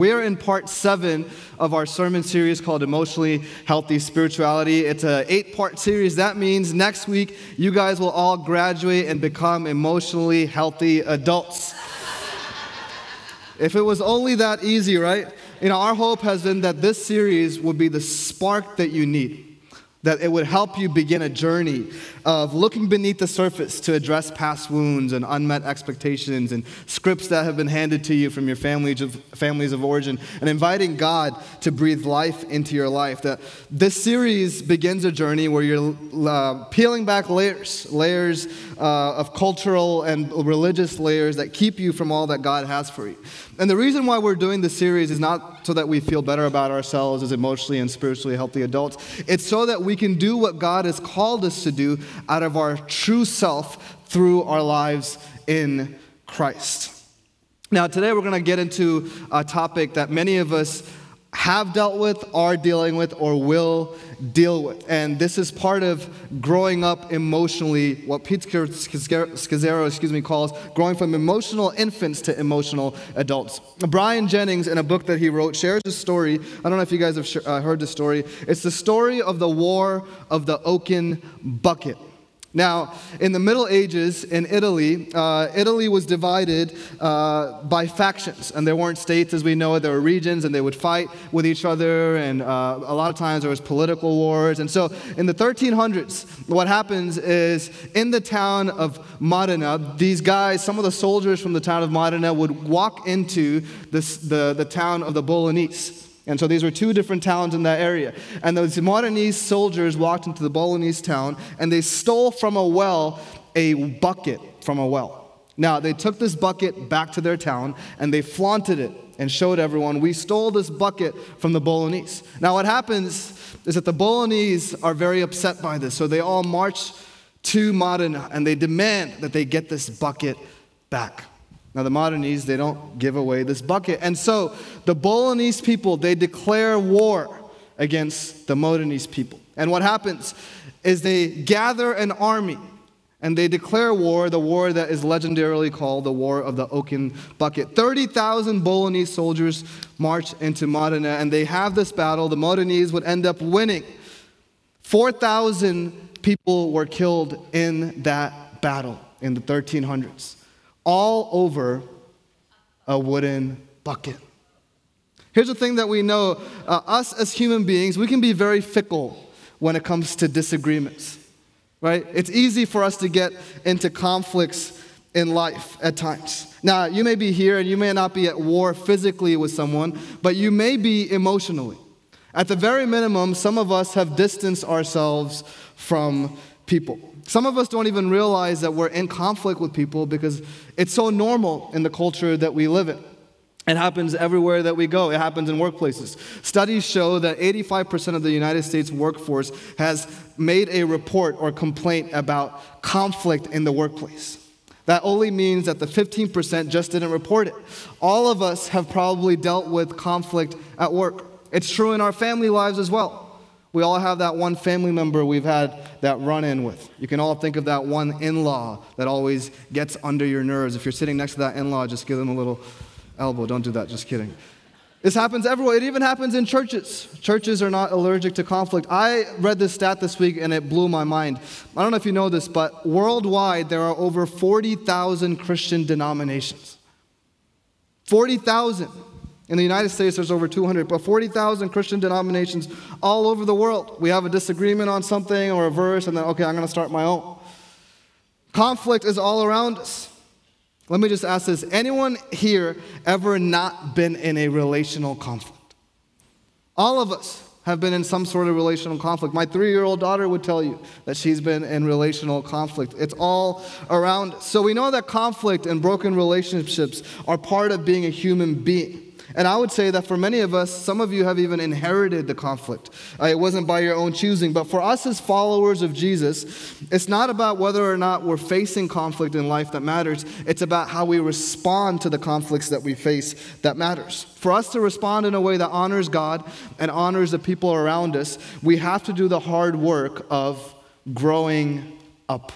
We are in part seven of our sermon series called Emotionally Healthy Spirituality. It's an eight part series. That means next week you guys will all graduate and become emotionally healthy adults. if it was only that easy, right? You know, our hope has been that this series would be the spark that you need that it would help you begin a journey of looking beneath the surface to address past wounds and unmet expectations and scripts that have been handed to you from your families of, families of origin and inviting God to breathe life into your life. That this series begins a journey where you're uh, peeling back layers, layers uh, of cultural and religious layers that keep you from all that God has for you. And the reason why we're doing this series is not so that we feel better about ourselves as emotionally and spiritually healthy adults. It's so that we can do what God has called us to do out of our true self through our lives in Christ. Now, today we're going to get into a topic that many of us have dealt with, are dealing with, or will deal with. And this is part of growing up emotionally, what Pete Scazzero, excuse me, calls growing from emotional infants to emotional adults. Brian Jennings, in a book that he wrote, shares a story. I don't know if you guys have uh, heard the story. It's the story of the War of the Oaken Bucket. Now, in the Middle Ages in Italy, uh, Italy was divided uh, by factions, and there weren't states as we know it. There were regions, and they would fight with each other, and uh, a lot of times there was political wars. And so, in the 1300s, what happens is in the town of Modena, these guys, some of the soldiers from the town of Modena, would walk into this, the, the town of the Bolognese. And so these were two different towns in that area. And those Modenese soldiers walked into the Bolognese town and they stole from a well a bucket from a well. Now, they took this bucket back to their town and they flaunted it and showed everyone, we stole this bucket from the Bolognese. Now, what happens is that the Bolognese are very upset by this. So they all march to Modena and they demand that they get this bucket back. Now, the Modenese, they don't give away this bucket. And so the Bolognese people, they declare war against the Modenese people. And what happens is they gather an army and they declare war, the war that is legendarily called the War of the Oaken Bucket. 30,000 Bolognese soldiers march into Modena and they have this battle. The Modenese would end up winning. 4,000 people were killed in that battle in the 1300s all over a wooden bucket. Here's the thing that we know uh, us as human beings, we can be very fickle when it comes to disagreements, right? It's easy for us to get into conflicts in life at times. Now, you may be here and you may not be at war physically with someone, but you may be emotionally. At the very minimum, some of us have distanced ourselves from people. Some of us don't even realize that we're in conflict with people because it's so normal in the culture that we live in. It happens everywhere that we go. It happens in workplaces. Studies show that 85% of the United States workforce has made a report or complaint about conflict in the workplace. That only means that the 15% just didn't report it. All of us have probably dealt with conflict at work. It's true in our family lives as well. We all have that one family member we've had that run in with. You can all think of that one in law that always gets under your nerves. If you're sitting next to that in law, just give them a little elbow. Don't do that, just kidding. This happens everywhere. It even happens in churches. Churches are not allergic to conflict. I read this stat this week and it blew my mind. I don't know if you know this, but worldwide there are over 40,000 Christian denominations. 40,000. In the United States, there's over 200, but 40,000 Christian denominations all over the world. We have a disagreement on something or a verse, and then, okay, I'm going to start my own. Conflict is all around us. Let me just ask this anyone here ever not been in a relational conflict? All of us have been in some sort of relational conflict. My three year old daughter would tell you that she's been in relational conflict. It's all around. So we know that conflict and broken relationships are part of being a human being. And I would say that for many of us, some of you have even inherited the conflict. Uh, it wasn't by your own choosing. But for us as followers of Jesus, it's not about whether or not we're facing conflict in life that matters. It's about how we respond to the conflicts that we face that matters. For us to respond in a way that honors God and honors the people around us, we have to do the hard work of growing up.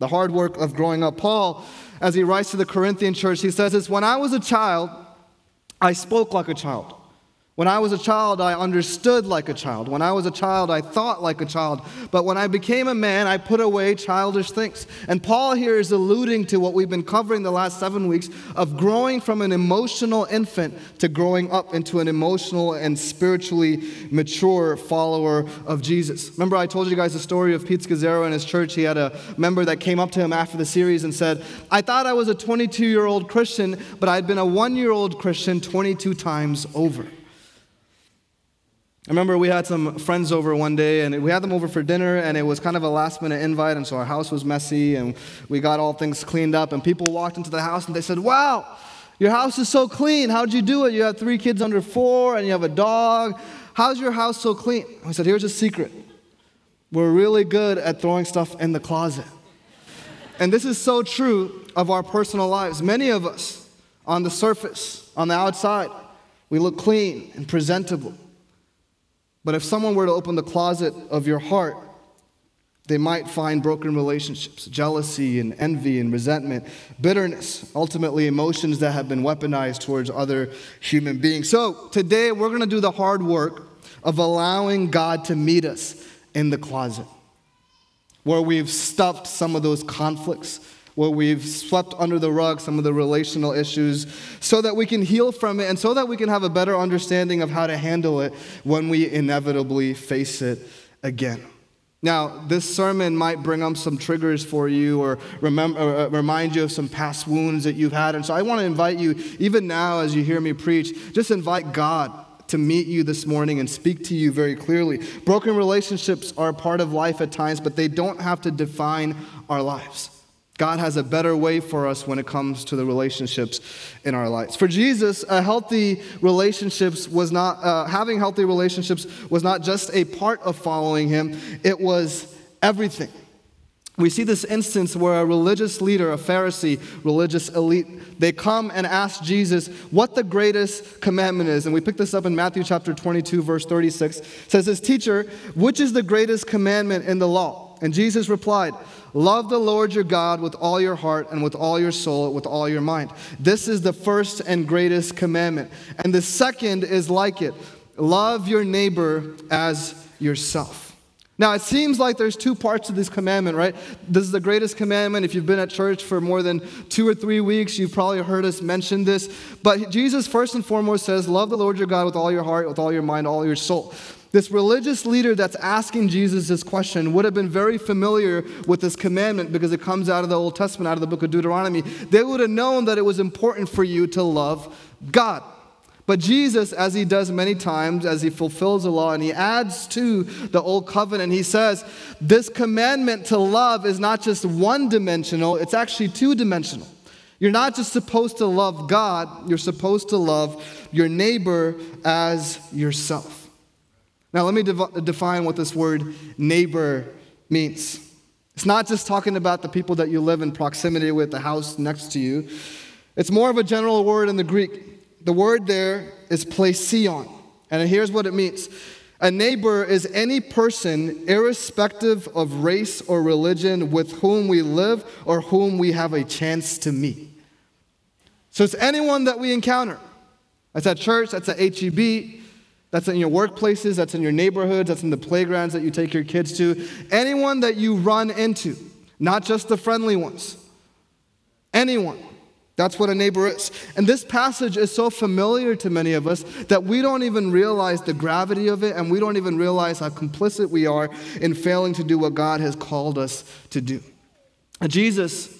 The hard work of growing up. Paul, as he writes to the Corinthian church, he says this When I was a child, I spoke like a child. When I was a child, I understood like a child. When I was a child, I thought like a child. But when I became a man, I put away childish things. And Paul here is alluding to what we've been covering the last seven weeks of growing from an emotional infant to growing up into an emotional and spiritually mature follower of Jesus. Remember, I told you guys the story of Pete Scazzero in his church. He had a member that came up to him after the series and said, I thought I was a 22 year old Christian, but I'd been a one year old Christian 22 times over. I remember we had some friends over one day, and we had them over for dinner, and it was kind of a last minute invite, and so our house was messy, and we got all things cleaned up, and people walked into the house and they said, Wow, your house is so clean. How'd you do it? You have three kids under four, and you have a dog. How's your house so clean? I said, Here's a secret. We're really good at throwing stuff in the closet. And this is so true of our personal lives. Many of us, on the surface, on the outside, we look clean and presentable. But if someone were to open the closet of your heart, they might find broken relationships, jealousy and envy and resentment, bitterness, ultimately emotions that have been weaponized towards other human beings. So today we're going to do the hard work of allowing God to meet us in the closet, where we've stuffed some of those conflicts, where we've swept under the rug some of the relational issues so that we can heal from it and so that we can have a better understanding of how to handle it when we inevitably face it again. Now, this sermon might bring up some triggers for you or remember, uh, remind you of some past wounds that you've had. And so I want to invite you, even now as you hear me preach, just invite God to meet you this morning and speak to you very clearly. Broken relationships are a part of life at times, but they don't have to define our lives. God has a better way for us when it comes to the relationships in our lives. For Jesus, a healthy relationships was not uh, having healthy relationships was not just a part of following Him; it was everything. We see this instance where a religious leader, a Pharisee, religious elite, they come and ask Jesus what the greatest commandment is. And we pick this up in Matthew chapter 22, verse 36. It says, His teacher, which is the greatest commandment in the law? And Jesus replied, Love the Lord your God with all your heart and with all your soul, with all your mind. This is the first and greatest commandment. And the second is like it love your neighbor as yourself. Now, it seems like there's two parts to this commandment, right? This is the greatest commandment. If you've been at church for more than two or three weeks, you've probably heard us mention this. But Jesus, first and foremost, says, Love the Lord your God with all your heart, with all your mind, all your soul. This religious leader that's asking Jesus this question would have been very familiar with this commandment because it comes out of the Old Testament, out of the book of Deuteronomy. They would have known that it was important for you to love God. But Jesus, as he does many times, as he fulfills the law and he adds to the old covenant, he says, This commandment to love is not just one dimensional, it's actually two dimensional. You're not just supposed to love God, you're supposed to love your neighbor as yourself. Now, let me de- define what this word neighbor means. It's not just talking about the people that you live in proximity with, the house next to you. It's more of a general word in the Greek. The word there is plesion, and here's what it means. A neighbor is any person, irrespective of race or religion, with whom we live or whom we have a chance to meet. So it's anyone that we encounter. That's at church, that's at HEB, that's in your workplaces, that's in your neighborhoods, that's in the playgrounds that you take your kids to. Anyone that you run into, not just the friendly ones. Anyone. That's what a neighbor is. And this passage is so familiar to many of us that we don't even realize the gravity of it and we don't even realize how complicit we are in failing to do what God has called us to do. Jesus,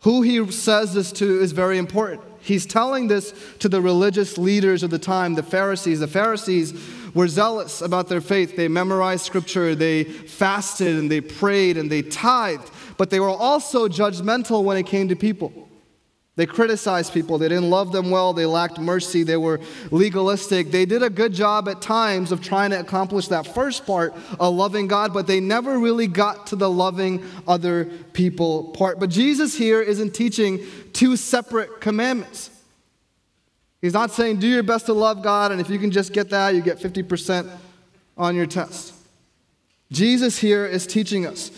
who he says this to, is very important. He's telling this to the religious leaders of the time, the Pharisees. The Pharisees were zealous about their faith. They memorized scripture, they fasted, and they prayed, and they tithed. But they were also judgmental when it came to people. They criticized people. They didn't love them well. They lacked mercy. They were legalistic. They did a good job at times of trying to accomplish that first part of loving God, but they never really got to the loving other people part. But Jesus here isn't teaching two separate commandments. He's not saying do your best to love God, and if you can just get that, you get 50% on your test. Jesus here is teaching us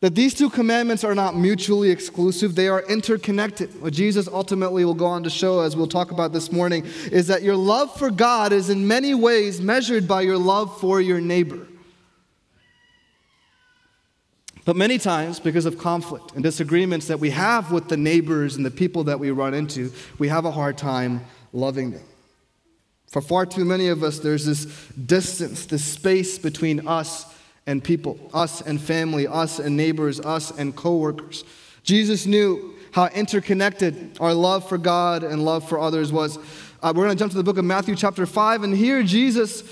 that these two commandments are not mutually exclusive, they are interconnected. What Jesus ultimately will go on to show, as we'll talk about this morning, is that your love for God is in many ways measured by your love for your neighbor. But many times, because of conflict and disagreements that we have with the neighbors and the people that we run into, we have a hard time loving them. For far too many of us, there's this distance, this space between us and people, us and family, us and neighbors, us and coworkers. Jesus knew how interconnected our love for God and love for others was. Uh, we're going to jump to the book of Matthew, chapter 5, and here Jesus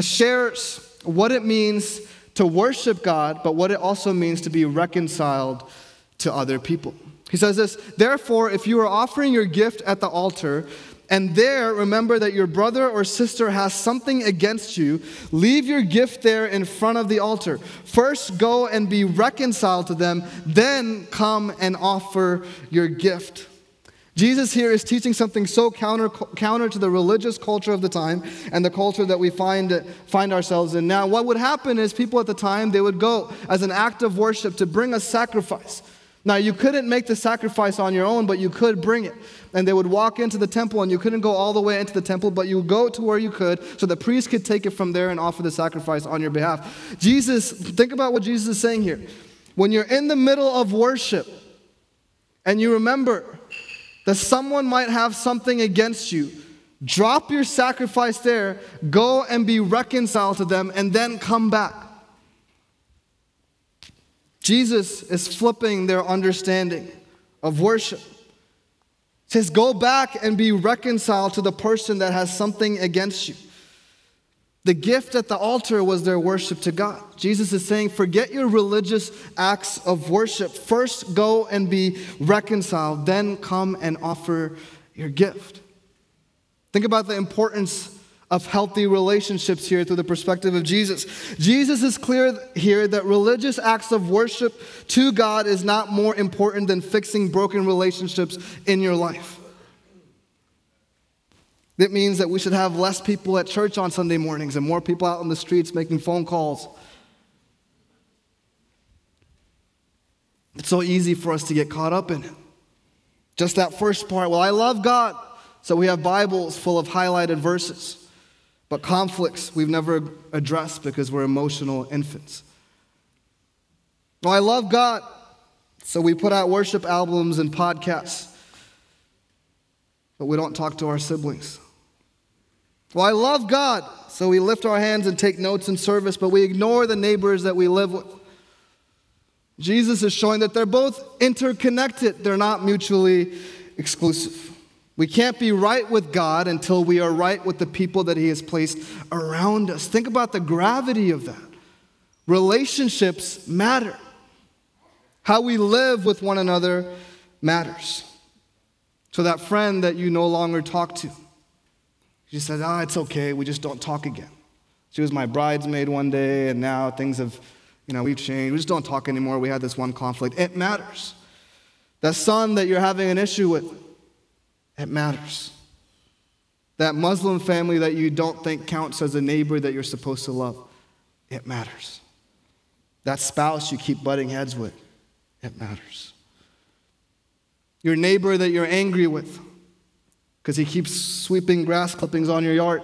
shares what it means to worship God, but what it also means to be reconciled to other people. He says this Therefore, if you are offering your gift at the altar, and there remember that your brother or sister has something against you, leave your gift there in front of the altar. First go and be reconciled to them, then come and offer your gift. Jesus here is teaching something so counter, counter to the religious culture of the time and the culture that we find, find ourselves in now. What would happen is people at the time, they would go as an act of worship to bring a sacrifice. Now, you couldn't make the sacrifice on your own, but you could bring it. And they would walk into the temple, and you couldn't go all the way into the temple, but you would go to where you could so the priest could take it from there and offer the sacrifice on your behalf. Jesus, think about what Jesus is saying here. When you're in the middle of worship and you remember that someone might have something against you, drop your sacrifice there, go and be reconciled to them, and then come back. Jesus is flipping their understanding of worship. He says, Go back and be reconciled to the person that has something against you. The gift at the altar was their worship to God. Jesus is saying, Forget your religious acts of worship. First, go and be reconciled, then come and offer your gift. Think about the importance of healthy relationships here through the perspective of Jesus. Jesus is clear here that religious acts of worship to God is not more important than fixing broken relationships in your life. It means that we should have less people at church on Sunday mornings and more people out on the streets making phone calls. It's so easy for us to get caught up in it. Just that first part, well, I love God. So we have Bibles full of highlighted verses. But conflicts we've never addressed because we're emotional infants. Well, I love God, so we put out worship albums and podcasts, but we don't talk to our siblings. Well, I love God, so we lift our hands and take notes in service, but we ignore the neighbors that we live with. Jesus is showing that they're both interconnected, they're not mutually exclusive. We can't be right with God until we are right with the people that He has placed around us. Think about the gravity of that. Relationships matter. How we live with one another matters. So, that friend that you no longer talk to, she said, Ah, it's okay, we just don't talk again. She was my bridesmaid one day, and now things have, you know, we've changed. We just don't talk anymore. We had this one conflict. It matters. That son that you're having an issue with, it matters. That Muslim family that you don't think counts as a neighbor that you're supposed to love, it matters. That spouse you keep butting heads with, it matters. Your neighbor that you're angry with because he keeps sweeping grass clippings on your yard.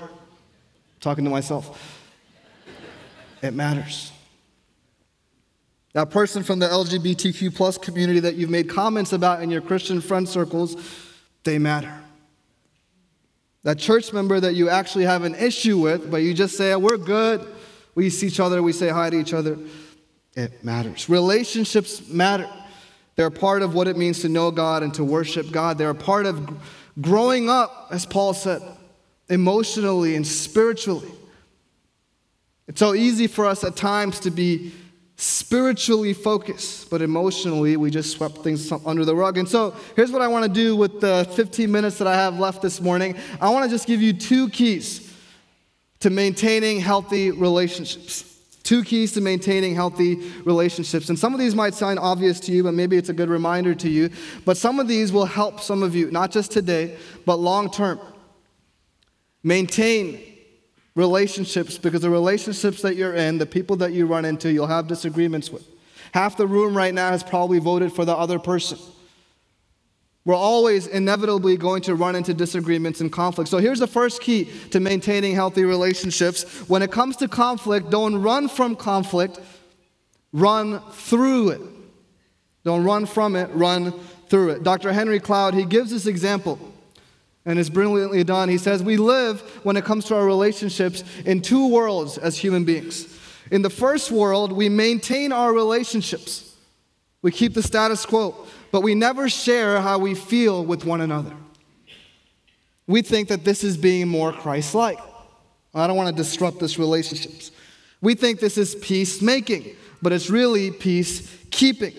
talking to myself. It matters. That person from the LGBTQ plus community that you've made comments about in your Christian friend circles they matter. That church member that you actually have an issue with, but you just say, oh, we're good. We see each other, we say hi to each other. It matters. Relationships matter. They're part of what it means to know God and to worship God. They're a part of growing up, as Paul said, emotionally and spiritually. It's so easy for us at times to be spiritually focused, but emotionally, we just swept things under the rug. And so, here's what I want to do with the 15 minutes that I have left this morning. I want to just give you two keys to maintaining healthy relationships. Two keys to maintaining healthy relationships. And some of these might sound obvious to you, but maybe it's a good reminder to you. But some of these will help some of you, not just today, but long term. Maintain relationships because the relationships that you're in, the people that you run into, you'll have disagreements with. Half the room right now has probably voted for the other person. We're always inevitably going to run into disagreements and conflict. So here's the first key to maintaining healthy relationships. When it comes to conflict, don't run from conflict, run through it. Don't run from it, run through it. Dr. Henry Cloud, he gives this example, and it's brilliantly done. He says, We live, when it comes to our relationships, in two worlds as human beings. In the first world, we maintain our relationships, we keep the status quo, but we never share how we feel with one another. We think that this is being more Christ like. I don't want to disrupt this relationships. We think this is peacemaking, but it's really peacekeeping.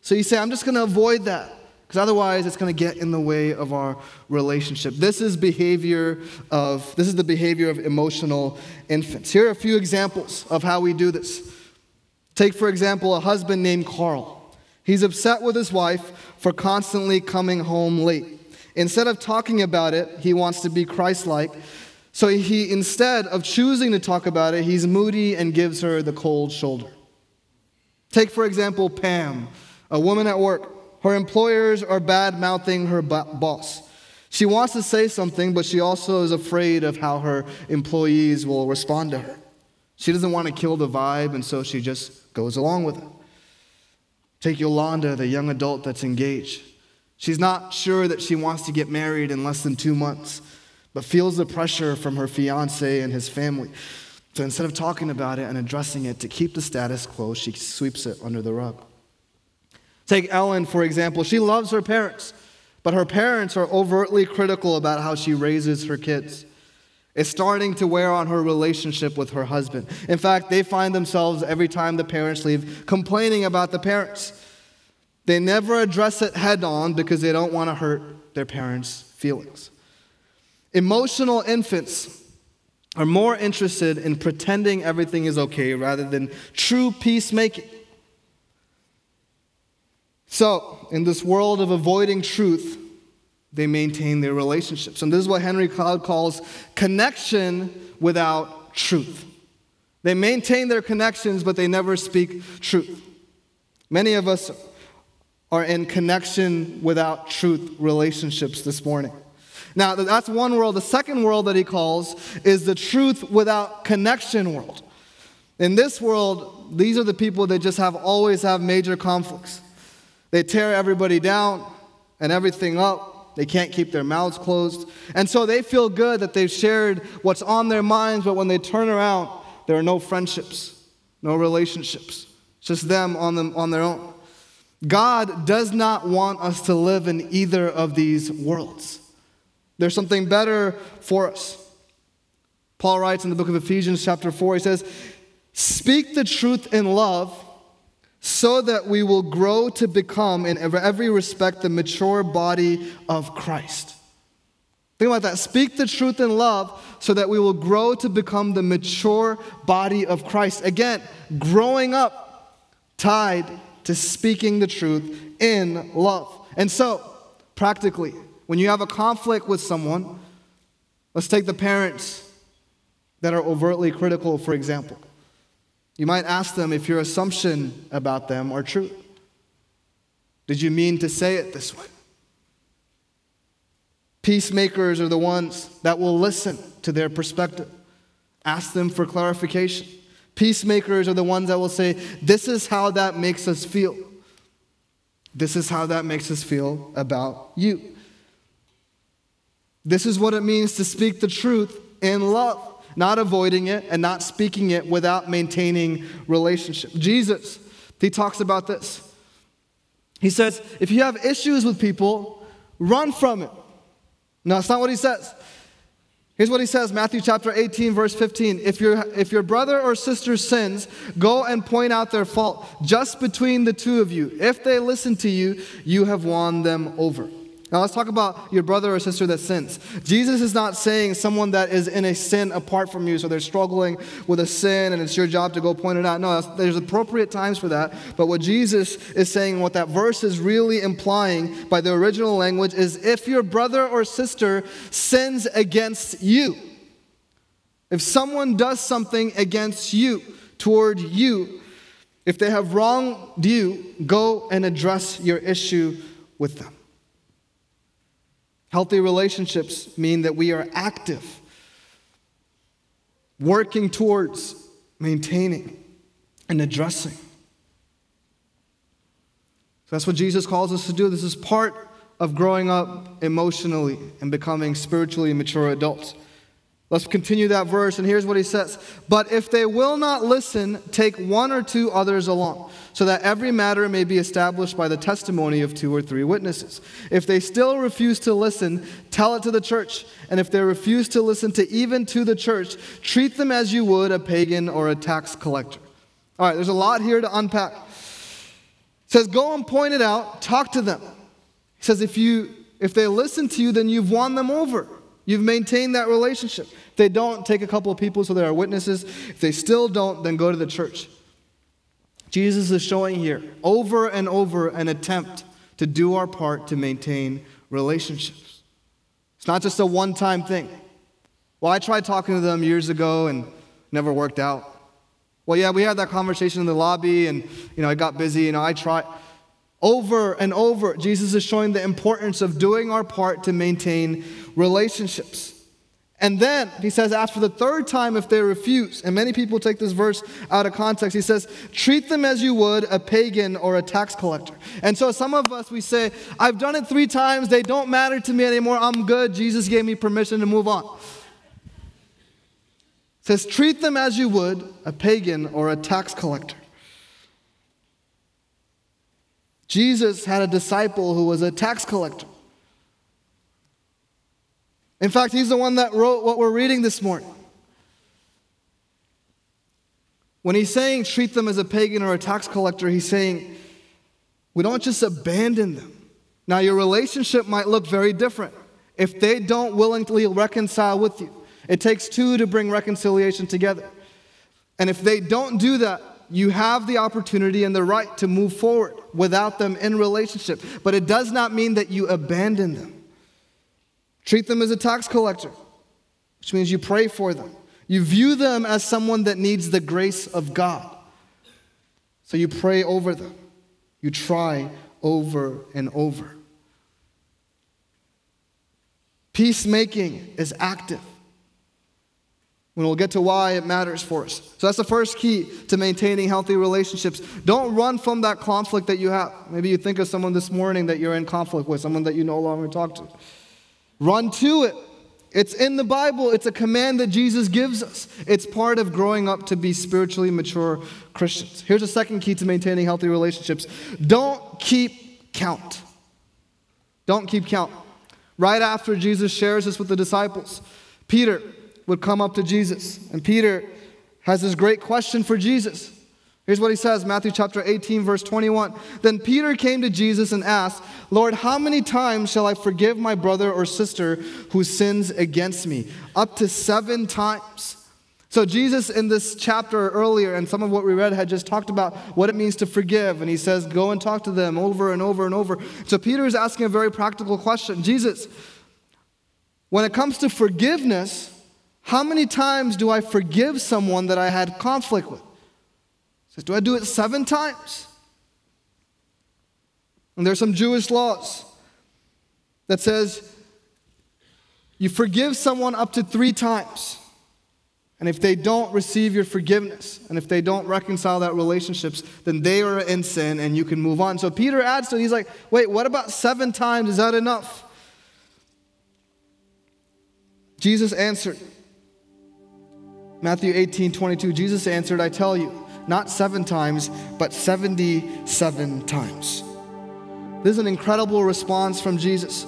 So you say, I'm just going to avoid that because otherwise it's going to get in the way of our relationship. This is behavior of this is the behavior of emotional infants. Here are a few examples of how we do this. Take for example a husband named Carl. He's upset with his wife for constantly coming home late. Instead of talking about it, he wants to be Christ-like. So he instead of choosing to talk about it, he's moody and gives her the cold shoulder. Take for example Pam, a woman at work. Her employers are bad mouthing her boss. She wants to say something, but she also is afraid of how her employees will respond to her. She doesn't want to kill the vibe, and so she just goes along with it. Take Yolanda, the young adult that's engaged. She's not sure that she wants to get married in less than two months, but feels the pressure from her fiance and his family. So instead of talking about it and addressing it to keep the status quo, she sweeps it under the rug. Take Ellen, for example. She loves her parents, but her parents are overtly critical about how she raises her kids. It's starting to wear on her relationship with her husband. In fact, they find themselves every time the parents leave complaining about the parents. They never address it head on because they don't want to hurt their parents' feelings. Emotional infants are more interested in pretending everything is okay rather than true peacemaking. So, in this world of avoiding truth, they maintain their relationships. And this is what Henry Cloud calls connection without truth. They maintain their connections, but they never speak truth. Many of us are in connection without truth relationships this morning. Now, that's one world. The second world that he calls is the truth without connection world. In this world, these are the people that just have always have major conflicts. They tear everybody down and everything up. They can't keep their mouths closed. And so they feel good that they've shared what's on their minds, but when they turn around, there are no friendships, no relationships. Just them on, them on their own. God does not want us to live in either of these worlds. There's something better for us. Paul writes in the book of Ephesians, chapter 4, he says, Speak the truth in love so that we will grow to become, in every respect, the mature body of Christ. Think about that. Speak the truth in love so that we will grow to become the mature body of Christ. Again, growing up tied to speaking the truth in love. And so, practically, when you have a conflict with someone, let's take the parents that are overtly critical, for example. You might ask them if your assumption about them are true. Did you mean to say it this way? Peacemakers are the ones that will listen to their perspective. Ask them for clarification. Peacemakers are the ones that will say, This is how that makes us feel. This is how that makes us feel about you. This is what it means to speak the truth in love not avoiding it and not speaking it without maintaining relationship. Jesus, he talks about this. He says, if you have issues with people, run from it. No, that's not what he says. Here's what he says Matthew chapter 18, verse 15. If, your if your brother or sister sins, go and point out their fault just between the two of you. If they listen to you, you have won them over. Now let's talk about your brother or sister that sins. Jesus is not saying someone that is in a sin apart from you, so they're struggling with a sin and it's your job to go point it out. No, there's appropriate times for that. But what Jesus is saying, what that verse is really implying by the original language is if your brother or sister sins against you, if someone does something against you, toward you, If they have wronged you, go and address your issue with them. Healthy relationships mean that we are active, working towards maintaining and addressing. That's what Jesus calls us to do. This is part of growing up emotionally and becoming spiritually mature adults. Let's continue that verse, and here's what he says But if they will not listen, take one or two others along, so that every matter may be established by the testimony of two or three witnesses. If they still refuse to listen, tell it to the church. And if they refuse to listen to even to the church, treat them as you would a pagan or a tax collector. All right, there's a lot here to unpack. It says, Go and point it out, talk to them. He says, If, you, if they listen to you, then you've won them over. You've maintained that relationship. If they don't, take a couple of people so there are witnesses. If they still don't, then go to the church. Jesus is showing here over and over an attempt to do our part to maintain relationships. It's not just a one time thing. Well, I tried talking to them years ago and never worked out. Well, yeah, we had that conversation in the lobby and, you know, I got busy. You know, I tried. Over and over, Jesus is showing the importance of doing our part to maintain relationships. And then he says, after the third time, if they refuse, and many people take this verse out of context, he says, treat them as you would a pagan or a tax collector. And so some of us, we say, I've done it three times, they don't matter to me anymore, I'm good, Jesus gave me permission to move on. It says, treat them as you would a pagan or a tax collector. Jesus had a disciple who was a tax collector. In fact, he's the one that wrote what we're reading this morning. When he's saying treat them as a pagan or a tax collector, he's saying we don't just abandon them. Now, your relationship might look very different if they don't willingly reconcile with you. It takes two to bring reconciliation together. And if they don't do that, you have the opportunity and the right to move forward without them in relationship. But it does not mean that you abandon them. Treat them as a tax collector, which means you pray for them. You view them as someone that needs the grace of God. So you pray over them. You try over and over. Peacemaking is active. And we'll get to why it matters for us. So that's the first key to maintaining healthy relationships. Don't run from that conflict that you have. Maybe you think of someone this morning that you're in conflict with, someone that you no longer talk to. Run to it. It's in the Bible. It's a command that Jesus gives us. It's part of growing up to be spiritually mature Christians. Here's a second key to maintaining healthy relationships don't keep count. Don't keep count. Right after Jesus shares this with the disciples, Peter, would come up to Jesus. And Peter has this great question for Jesus. Here's what he says Matthew chapter 18, verse 21. Then Peter came to Jesus and asked, Lord, how many times shall I forgive my brother or sister who sins against me? Up to seven times. So, Jesus in this chapter earlier, and some of what we read had just talked about what it means to forgive. And he says, Go and talk to them over and over and over. So, Peter is asking a very practical question Jesus, when it comes to forgiveness, how many times do I forgive someone that I had conflict with? He says, Do I do it seven times? And there's some Jewish laws that says you forgive someone up to three times. And if they don't receive your forgiveness, and if they don't reconcile that relationships, then they are in sin and you can move on. So Peter adds to it, he's like, wait, what about seven times? Is that enough? Jesus answered, Matthew 18, 22, Jesus answered, I tell you, not seven times, but 77 times. This is an incredible response from Jesus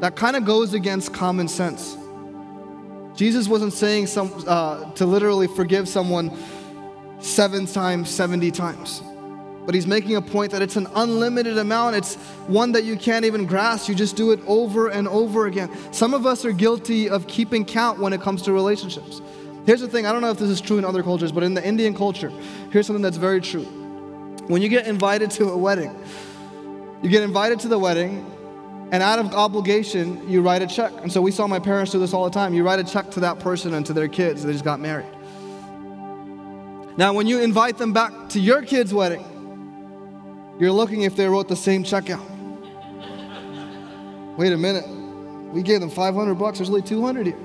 that kind of goes against common sense. Jesus wasn't saying some, uh, to literally forgive someone seven times, 70 times. But he's making a point that it's an unlimited amount. It's one that you can't even grasp. You just do it over and over again. Some of us are guilty of keeping count when it comes to relationships. Here's the thing I don't know if this is true in other cultures, but in the Indian culture, here's something that's very true. When you get invited to a wedding, you get invited to the wedding, and out of obligation, you write a check. And so we saw my parents do this all the time. You write a check to that person and to their kids. They just got married. Now, when you invite them back to your kid's wedding, you're looking if they wrote the same check out. Wait a minute. We gave them 500 bucks. There's only 200 here.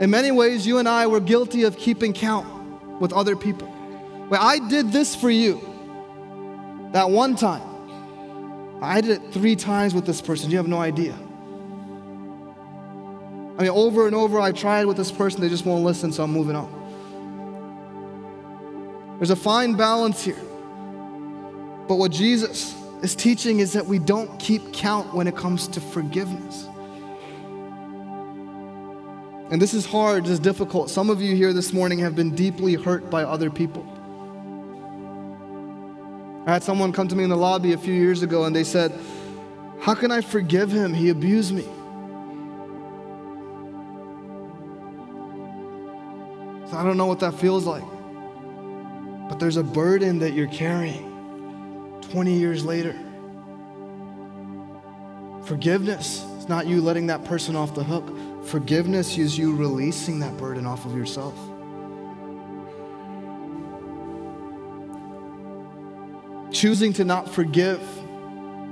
In many ways, you and I were guilty of keeping count with other people. Well, I did this for you that one time. I did it three times with this person. You have no idea. I mean, over and over, I tried with this person, they just won't listen, so I'm moving on. There's a fine balance here. But what Jesus is teaching is that we don't keep count when it comes to forgiveness. And this is hard, this is difficult. Some of you here this morning have been deeply hurt by other people. I had someone come to me in the lobby a few years ago and they said, How can I forgive him? He abused me. So I don't know what that feels like. But there's a burden that you're carrying 20 years later. Forgiveness is not you letting that person off the hook. Forgiveness is you releasing that burden off of yourself. Choosing to not forgive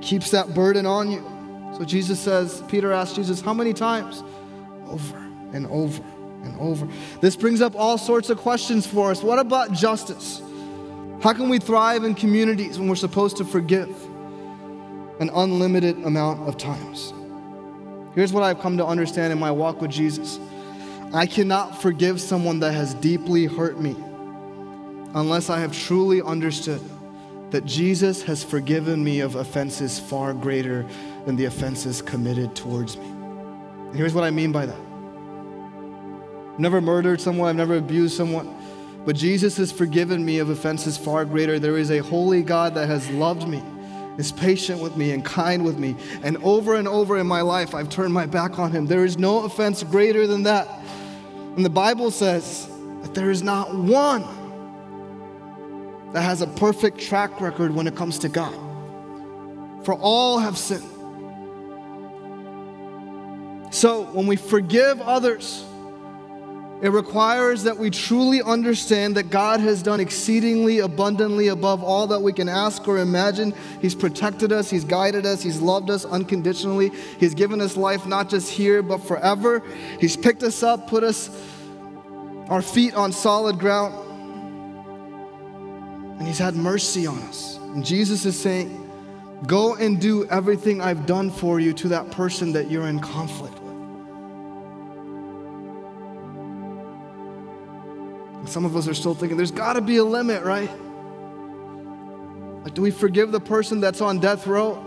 keeps that burden on you. So Jesus says, Peter asked Jesus, How many times? Over and over and over. This brings up all sorts of questions for us. What about justice? How can we thrive in communities when we're supposed to forgive an unlimited amount of times? Here's what I've come to understand in my walk with Jesus I cannot forgive someone that has deeply hurt me unless I have truly understood that Jesus has forgiven me of offenses far greater than the offenses committed towards me. And here's what I mean by that I've never murdered someone, I've never abused someone. But Jesus has forgiven me of offenses far greater. There is a holy God that has loved me is patient with me and kind with me. And over and over in my life, I've turned my back on him. There is no offense greater than that. And the Bible says that there is not one that has a perfect track record when it comes to God. For all have sinned. So when we forgive others, it requires that we truly understand that God has done exceedingly abundantly above all that we can ask or imagine. He's protected us, He's guided us, He's loved us unconditionally. He's given us life not just here, but forever. He's picked us up, put us, our feet on solid ground, and He's had mercy on us. And Jesus is saying, Go and do everything I've done for you to that person that you're in conflict Some of us are still thinking there's got to be a limit, right? Like, do we forgive the person that's on death row?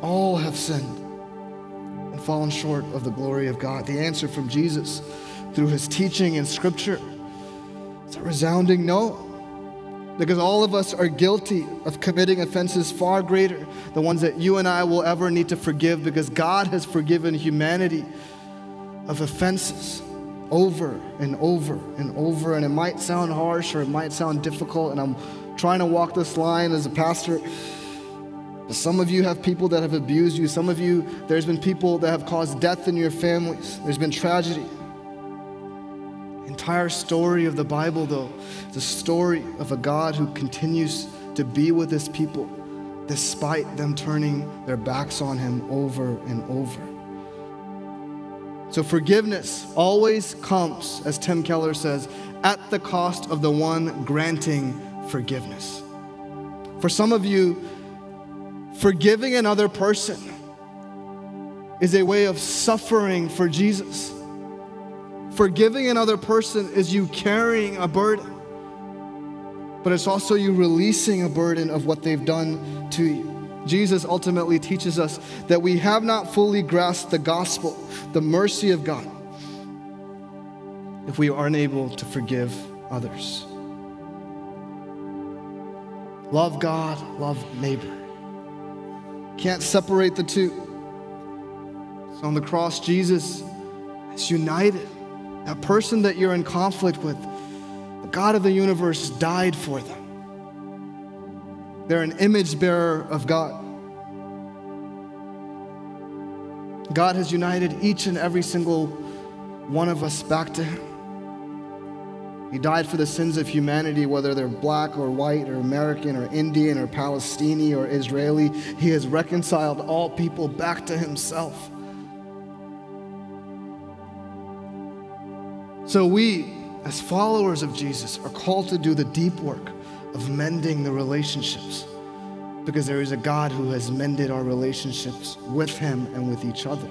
All have sinned and fallen short of the glory of God. The answer from Jesus through his teaching in Scripture is a resounding no because all of us are guilty of committing offenses far greater, the ones that you and I will ever need to forgive, because God has forgiven humanity of offenses over and over and over. And it might sound harsh or it might sound difficult, and I'm trying to walk this line as a pastor. Some of you have people that have abused you. Some of you, there's been people that have caused death in your families. There's been tragedy entire story of the Bible, though, the story of a God who continues to be with his people despite them turning their backs on him over and over. So, forgiveness always comes, as Tim Keller says, at the cost of the one granting forgiveness. For some of you, forgiving another person is a way of suffering for Jesus. Forgiving another person is you carrying a burden, but it's also you releasing a burden of what they've done to you. Jesus ultimately teaches us that we have not fully grasped the gospel, the mercy of God, if we are unable to forgive others. Love God, love neighbor. Can't separate the two. So on the cross, Jesus is united that person that you're in conflict with, the God of the universe died for them. They're an image bearer of God. God has united each and every single one of us back to Him. He died for the sins of humanity, whether they're black or white or American or Indian or Palestinian or Israeli. He has reconciled all people back to Himself. So we, as followers of Jesus, are called to do the deep work of mending the relationships because there is a God who has mended our relationships with Him and with each other.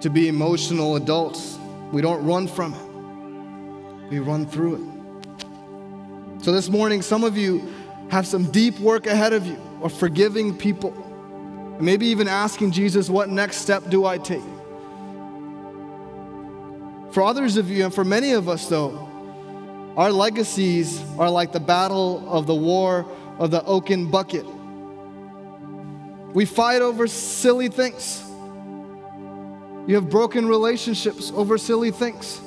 To be emotional adults, we don't run from it we run through it. So this morning, some of you have some deep work ahead of you of forgiving people. Maybe even asking Jesus, what next step do I take? For others of you, and for many of us, though, our legacies are like the battle of the war of the oaken bucket. We fight over silly things. You have broken relationships over silly things.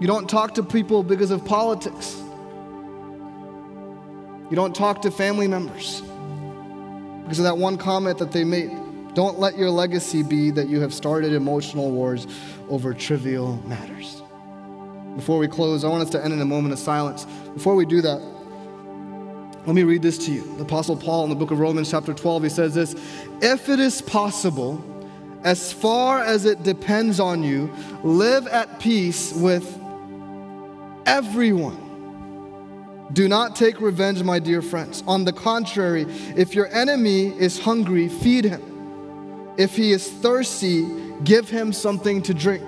You don't talk to people because of politics. You don't talk to family members because of that one comment that they made. Don't let your legacy be that you have started emotional wars over trivial matters. Before we close, I want us to end in a moment of silence. Before we do that, let me read this to you. The Apostle Paul in the book of Romans, chapter 12, he says this If it is possible, as far as it depends on you, live at peace with everyone. Do not take revenge, my dear friends. On the contrary, if your enemy is hungry, feed him. If he is thirsty, give him something to drink.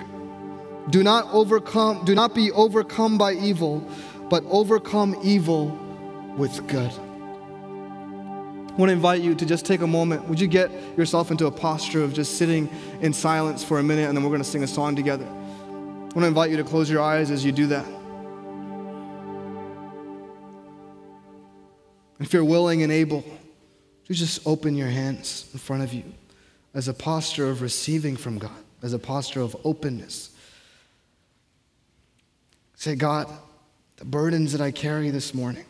Do not overcome, do not be overcome by evil, but overcome evil with good. I want to invite you to just take a moment. Would you get yourself into a posture of just sitting in silence for a minute and then we're going to sing a song together? I want to invite you to close your eyes as you do that. If you're willing and able, just open your hands in front of you as a posture of receiving from God, as a posture of openness. Say, God, the burdens that I carry this morning,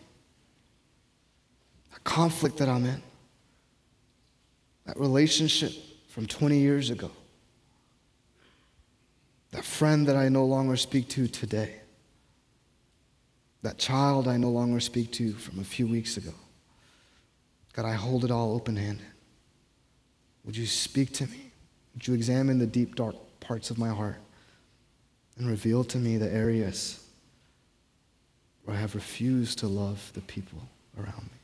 the conflict that I'm in, that relationship from 20 years ago, that friend that I no longer speak to today, that child I no longer speak to from a few weeks ago. God, I hold it all open handed. Would you speak to me? Would you examine the deep, dark parts of my heart and reveal to me the areas where I have refused to love the people around me?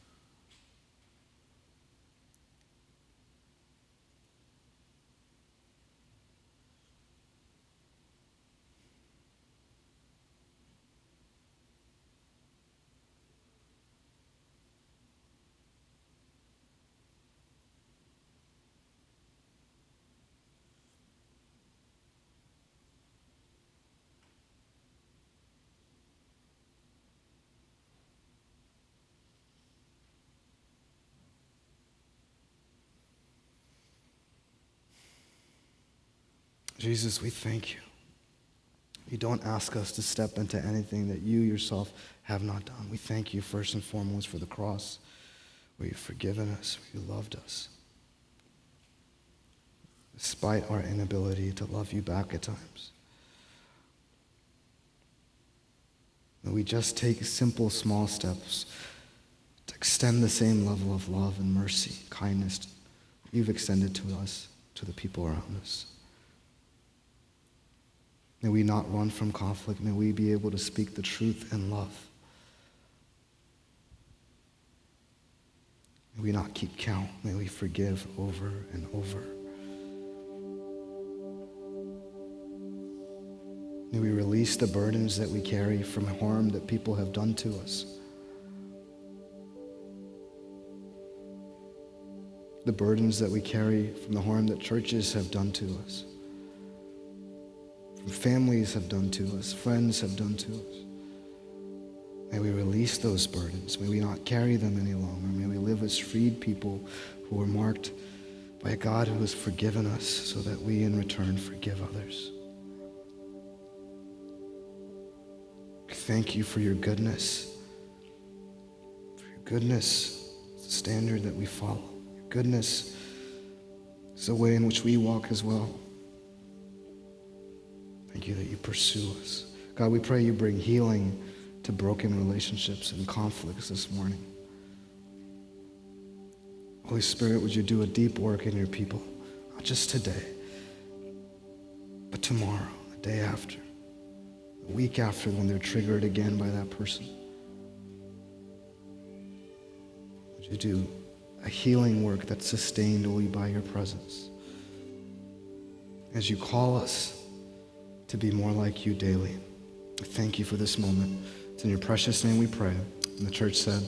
Jesus, we thank you. You don't ask us to step into anything that you yourself have not done. We thank you first and foremost for the cross, where you've forgiven us, where you loved us, despite our inability to love you back at times. And we just take simple, small steps to extend the same level of love and mercy, kindness you've extended to us, to the people around us. May we not run from conflict. May we be able to speak the truth in love. May we not keep count. May we forgive over and over. May we release the burdens that we carry from harm that people have done to us. The burdens that we carry from the harm that churches have done to us families have done to us, friends have done to us. May we release those burdens. May we not carry them any longer. May we live as freed people who are marked by a God who has forgiven us so that we in return forgive others. Thank you for your goodness. For Your goodness is the standard that we follow. Your goodness is the way in which we walk as well. Thank you that you pursue us. God, we pray you bring healing to broken relationships and conflicts this morning. Holy Spirit, would you do a deep work in your people, not just today, but tomorrow, the day after, the week after when they're triggered again by that person? Would you do a healing work that's sustained only by your presence? As you call us to be more like you daily. Thank you for this moment. It's in your precious name we pray. And the church said,